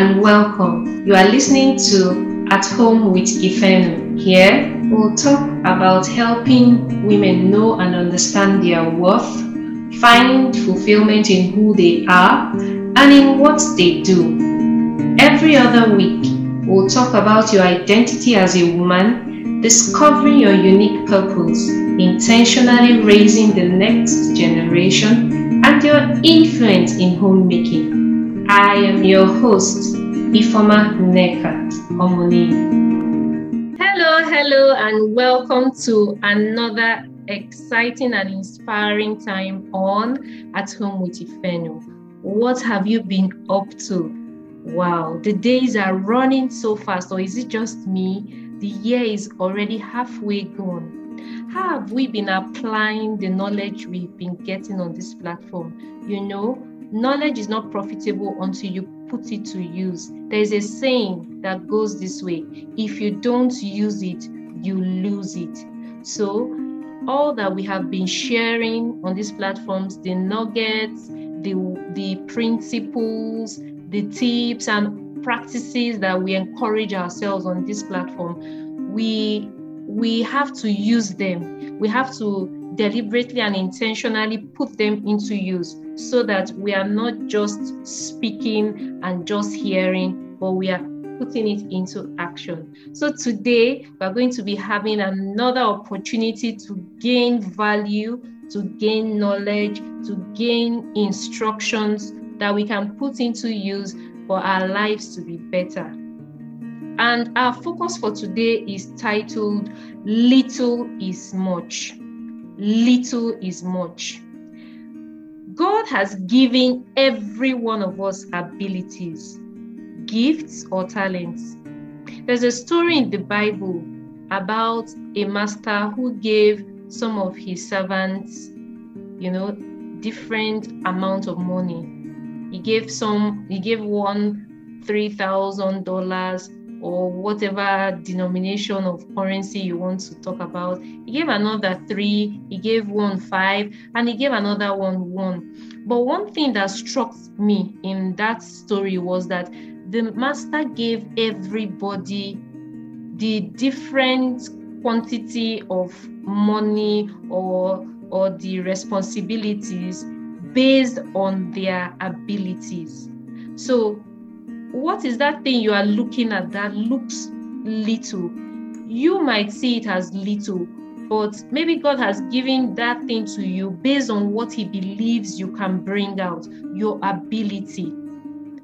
and welcome. You are listening to At Home with Ifeno. Here, we'll talk about helping women know and understand their worth, find fulfillment in who they are, and in what they do. Every other week, we'll talk about your identity as a woman, discovering your unique purpose, intentionally raising the next generation, and your influence in homemaking. I am your host, Ifoma Nekat Omoni. Hello, hello, and welcome to another exciting and inspiring time on At Home with Ifeno. What have you been up to? Wow, the days are running so fast, or is it just me? The year is already halfway gone. How have we been applying the knowledge we've been getting on this platform? You know, knowledge is not profitable until you put it to use. There is a saying that goes this way if you don't use it, you lose it. So, all that we have been sharing on these platforms, the nuggets, the, the principles, the tips, and practices that we encourage ourselves on this platform, we we have to use them. We have to deliberately and intentionally put them into use so that we are not just speaking and just hearing, but we are putting it into action. So today we're going to be having another opportunity to gain value, to gain knowledge, to gain instructions that we can put into use for our lives to be better. And our focus for today is titled Little is Much little is much. God has given every one of us abilities, gifts, or talents. There's a story in the Bible about a master who gave some of his servants, you know, different amount of money. He gave some, he gave one three thousand dollars, or whatever denomination of currency you want to talk about. He gave another three, he gave one five, and he gave another one one. But one thing that struck me in that story was that the master gave everybody the different quantity of money or or the responsibilities based on their abilities. So what is that thing you are looking at that looks little? You might see it as little, but maybe God has given that thing to you based on what He believes you can bring out, your ability.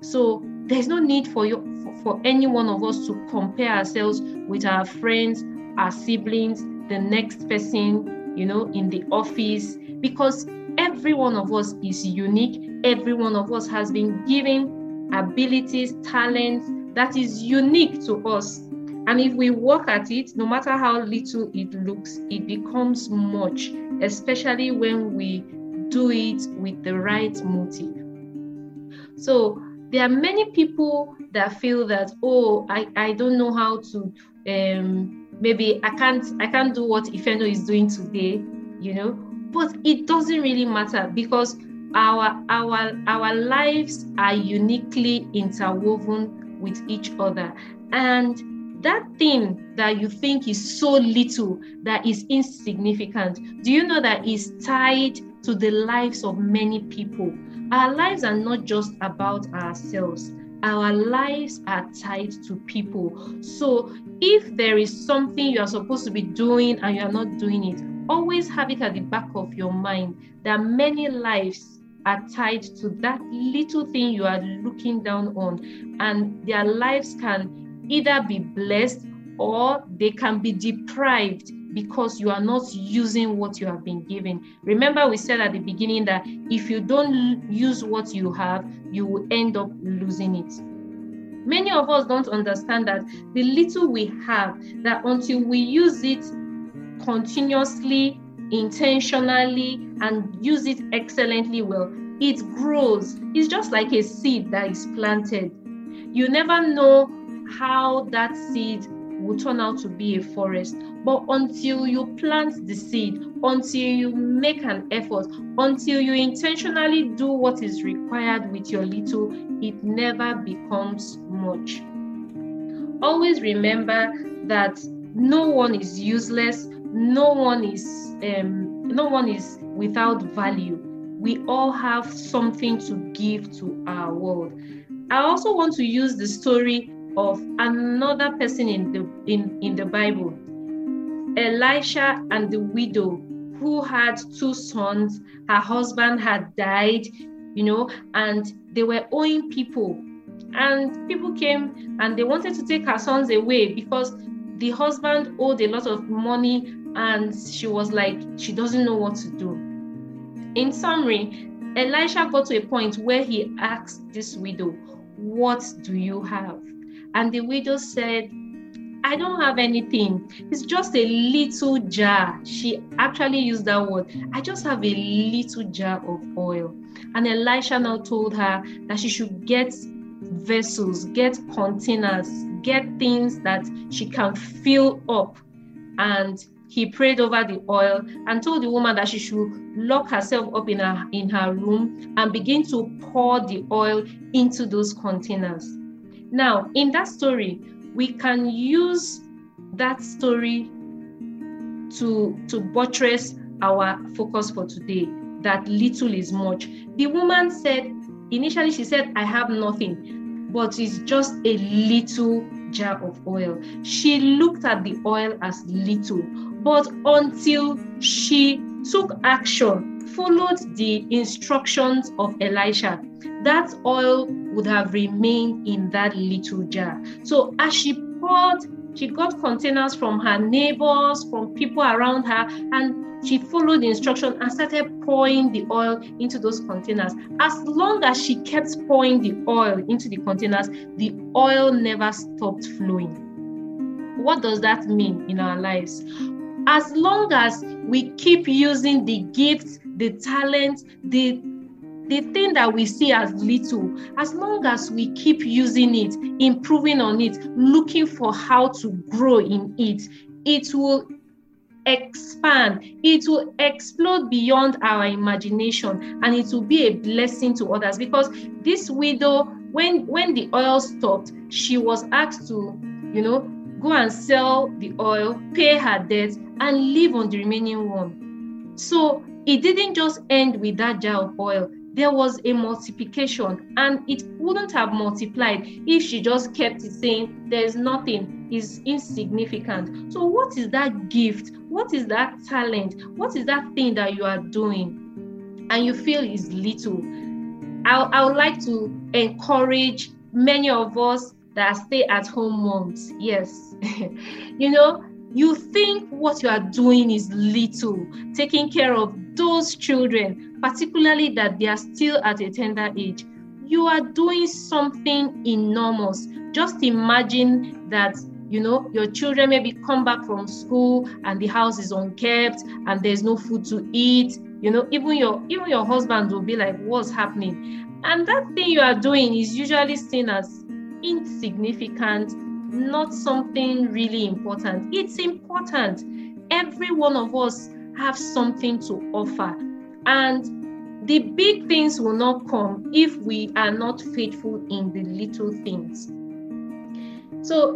So there's no need for you for any one of us to compare ourselves with our friends, our siblings, the next person, you know, in the office, because every one of us is unique. Every one of us has been given abilities, talents that is unique to us. And if we work at it, no matter how little it looks, it becomes much, especially when we do it with the right motive. So there are many people that feel that, oh, I, I don't know how to um maybe I can't I can't do what Ifeno is doing today, you know. But it doesn't really matter because our our our lives are uniquely interwoven with each other. And that thing that you think is so little that is insignificant do you know that is tied to the lives of many people? Our lives are not just about ourselves. Our lives are tied to people. So if there is something you are supposed to be doing and you are not doing it always have it at the back of your mind that many lives are tied to that little thing you are looking down on, and their lives can either be blessed or they can be deprived because you are not using what you have been given. Remember, we said at the beginning that if you don't use what you have, you will end up losing it. Many of us don't understand that the little we have, that until we use it continuously intentionally and use it excellently well, it grows. It's just like a seed that is planted. You never know how that seed will turn out to be a forest. But until you plant the seed, until you make an effort, until you intentionally do what is required with your little, it never becomes much. Always remember that no one is useless, no one is um, no one is without value. We all have something to give to our world. I also want to use the story of another person in the in, in the Bible. Elisha and the widow who had two sons. Her husband had died, you know, and they were owing people. And people came and they wanted to take her sons away because the husband owed a lot of money and she was like, she doesn't know what to do. In summary, Elisha got to a point where he asked this widow, What do you have? And the widow said, I don't have anything. It's just a little jar. She actually used that word. I just have a little jar of oil. And Elisha now told her that she should get vessels, get containers, get things that she can fill up. And he prayed over the oil and told the woman that she should lock herself up in her in her room and begin to pour the oil into those containers. Now, in that story, we can use that story to to buttress our focus for today that little is much. The woman said initially she said I have nothing, but it's just a little jar of oil. She looked at the oil as little, but until she took action, followed the instructions of Elisha, that oil would have remained in that little jar. So as she poured, she got containers from her neighbors, from people around her, and she followed the instruction and started pouring the oil into those containers. As long as she kept pouring the oil into the containers, the oil never stopped flowing. What does that mean in our lives? As long as we keep using the gifts, the talent, the the thing that we see as little, as long as we keep using it, improving on it, looking for how to grow in it, it will expand, it will explode beyond our imagination, and it will be a blessing to others. Because this widow, when when the oil stopped, she was asked to, you know, go and sell the oil, pay her debt, and live on the remaining one. So it didn't just end with that jar of oil there was a multiplication and it wouldn't have multiplied if she just kept it saying there's nothing is insignificant so what is that gift what is that talent? What is that thing that you are doing? And you feel is little. I, I would like to encourage many of us that stay at home moms. Yes. You know you think what you are doing is little, taking care of those children, particularly that they are still at a tender age. You are doing something enormous. Just imagine that you know your children maybe come back from school and the house is unkept and there's no food to eat you know even your even your husband will be like what's happening and that thing you are doing is usually seen as insignificant not something really important. It's important. Every one of us have something to offer. And the big things will not come if we are not faithful in the little things. So,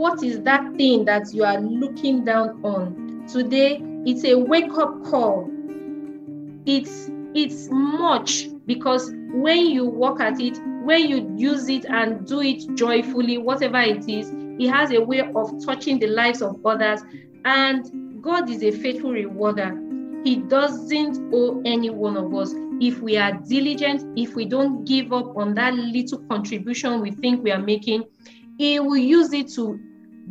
what is that thing that you are looking down on? Today, it's a wake up call. It's it's much because when you work at it, when you use it and do it joyfully, whatever it is, it has a way of touching the lives of others. And God is a faithful rewarder. He doesn't owe any one of us. If we are diligent, if we don't give up on that little contribution we think we are making, He will use it to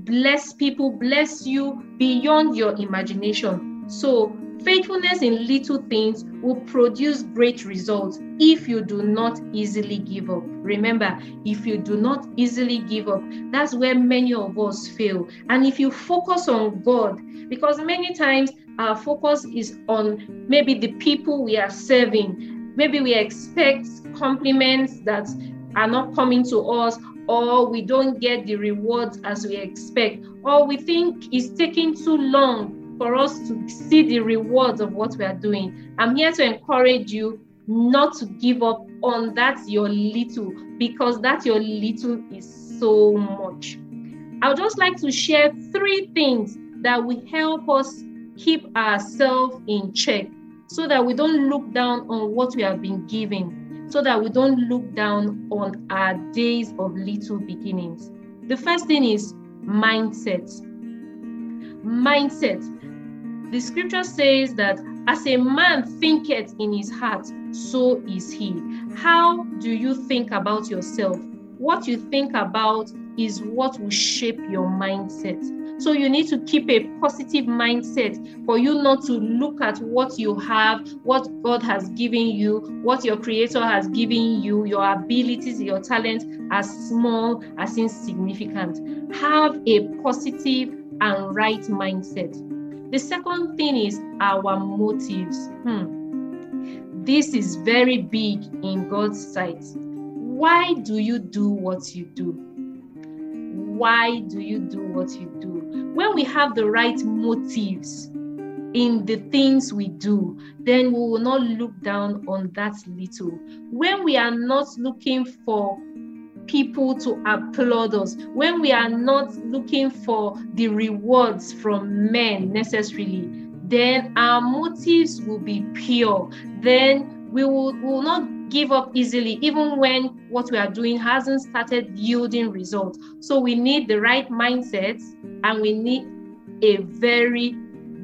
bless people, bless you beyond your imagination. So Faithfulness in little things will produce great results if you do not easily give up. Remember, if you do not easily give up, that's where many of us fail. And if you focus on God, because many times our focus is on maybe the people we are serving, maybe we expect compliments that are not coming to us, or we don't get the rewards as we expect, or we think it's taking too long for us to see the rewards of what we are doing. I'm here to encourage you not to give up on that your little because that your little is so much. I would just like to share three things that will help us keep ourselves in check so that we don't look down on what we have been given, so that we don't look down on our days of little beginnings. The first thing is mindset. Mindset. The scripture says that as a man thinketh in his heart, so is he. How do you think about yourself? What you think about is what will shape your mindset. So you need to keep a positive mindset for you not to look at what you have, what God has given you, what your creator has given you, your abilities, your talents as small, as insignificant. Have a positive and right mindset. The second thing is our motives. Hmm this is very big in God's sight. Why do you do what you do? Why do you do what you do? When we have the right motives in the things we do, then we will not look down on that little. When we are not looking for people to applaud us, when we are not looking for the rewards from men necessarily, then our motives will be pure. Then we will, will not give up easily, even when what we are doing hasn't started yielding results. So we need the right mindset and we need a very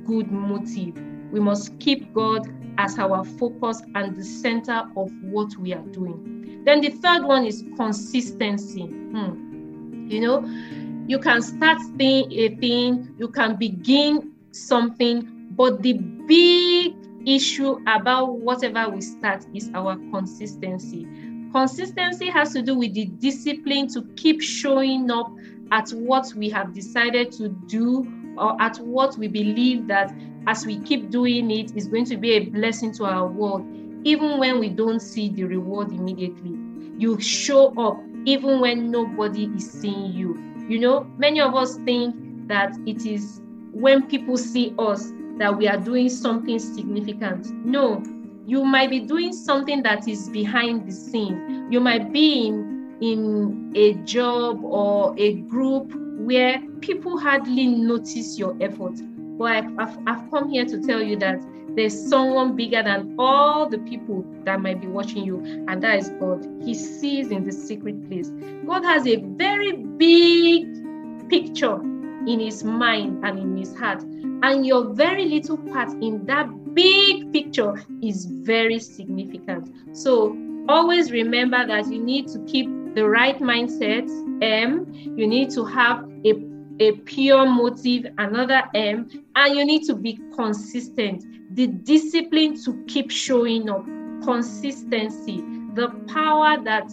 good motive. We must keep God as our focus and the center of what we are doing. Then the third one is consistency. Hmm. You know, you can start thing, a thing, you can begin something, but the big issue about whatever we start is our consistency. Consistency has to do with the discipline to keep showing up at what we have decided to do or at what we believe that as we keep doing it is going to be a blessing to our world, even when we don't see the reward immediately. You show up even when nobody is seeing you. You know, many of us think that it is when people see us that we are doing something significant. No, you might be doing something that is behind the scene. You might be in, in a job or a group where people hardly notice your effort. But I've, I've, I've come here to tell you that there's someone bigger than all the people that might be watching you, and that is God. He sees in the secret place. God has a very big picture in his mind and in his heart and your very little part in that big picture is very significant. So always remember that you need to keep the right mindset, M. You need to have a, a pure motive, another M, and you need to be consistent. The discipline to keep showing up, consistency, the power that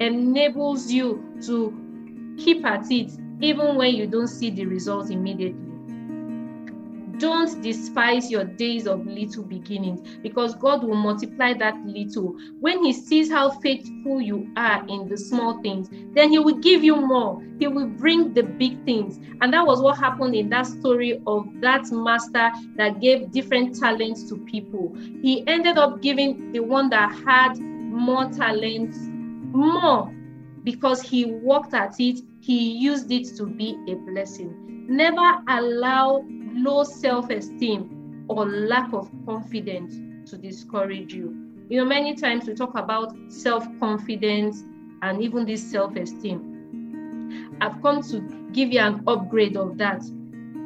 enables you to keep at it even when you don't see the results immediately. Don't despise your days of little beginnings because God will multiply that little. When He sees how faithful you are in the small things, then He will give you more. He will bring the big things. And that was what happened in that story of that master that gave different talents to people. He ended up giving the one that had more talents more because he worked at it, he used it to be a blessing. Never allow low self esteem or lack of confidence to discourage you. You know, many times we talk about self confidence and even this self esteem. I've come to give you an upgrade of that.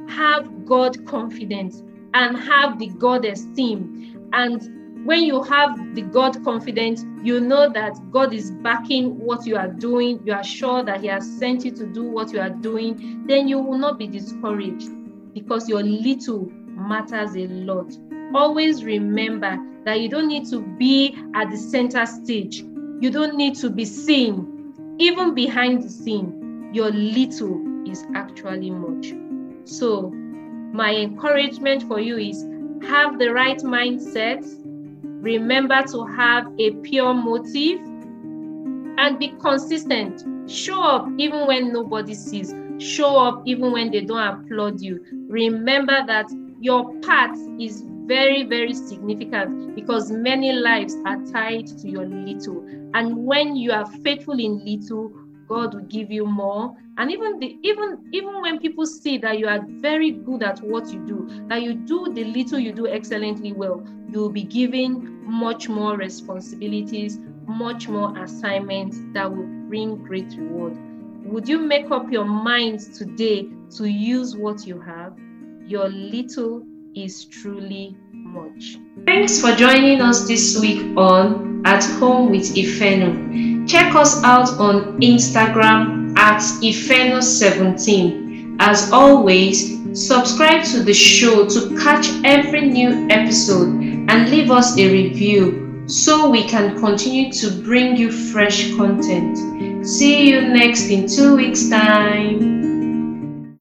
Have God confidence and have the God esteem. And when you have the God confidence, you know that God is backing what you are doing. You are sure that He has sent you to do what you are doing. Then you will not be discouraged because your little matters a lot. Always remember that you don't need to be at the center stage. You don't need to be seen. Even behind the scene, your little is actually much. So, my encouragement for you is have the right mindset. Remember to have a pure motive and be consistent. Show up even when nobody sees. Show up even when they don't applaud you. Remember that your part is very, very significant because many lives are tied to your little. And when you are faithful in little, God will give you more. And even the even even when people see that you are very good at what you do, that you do the little you do excellently well, you will be given much more responsibilities, much more assignments that will bring great reward. Would you make up your mind today to use what you have? Your little is truly much. Thanks for joining us this week on At Home with Ifeno. Check us out on Instagram at Ifeno17. As always, subscribe to the show to catch every new episode and leave us a review so we can continue to bring you fresh content. See you next in two weeks' time.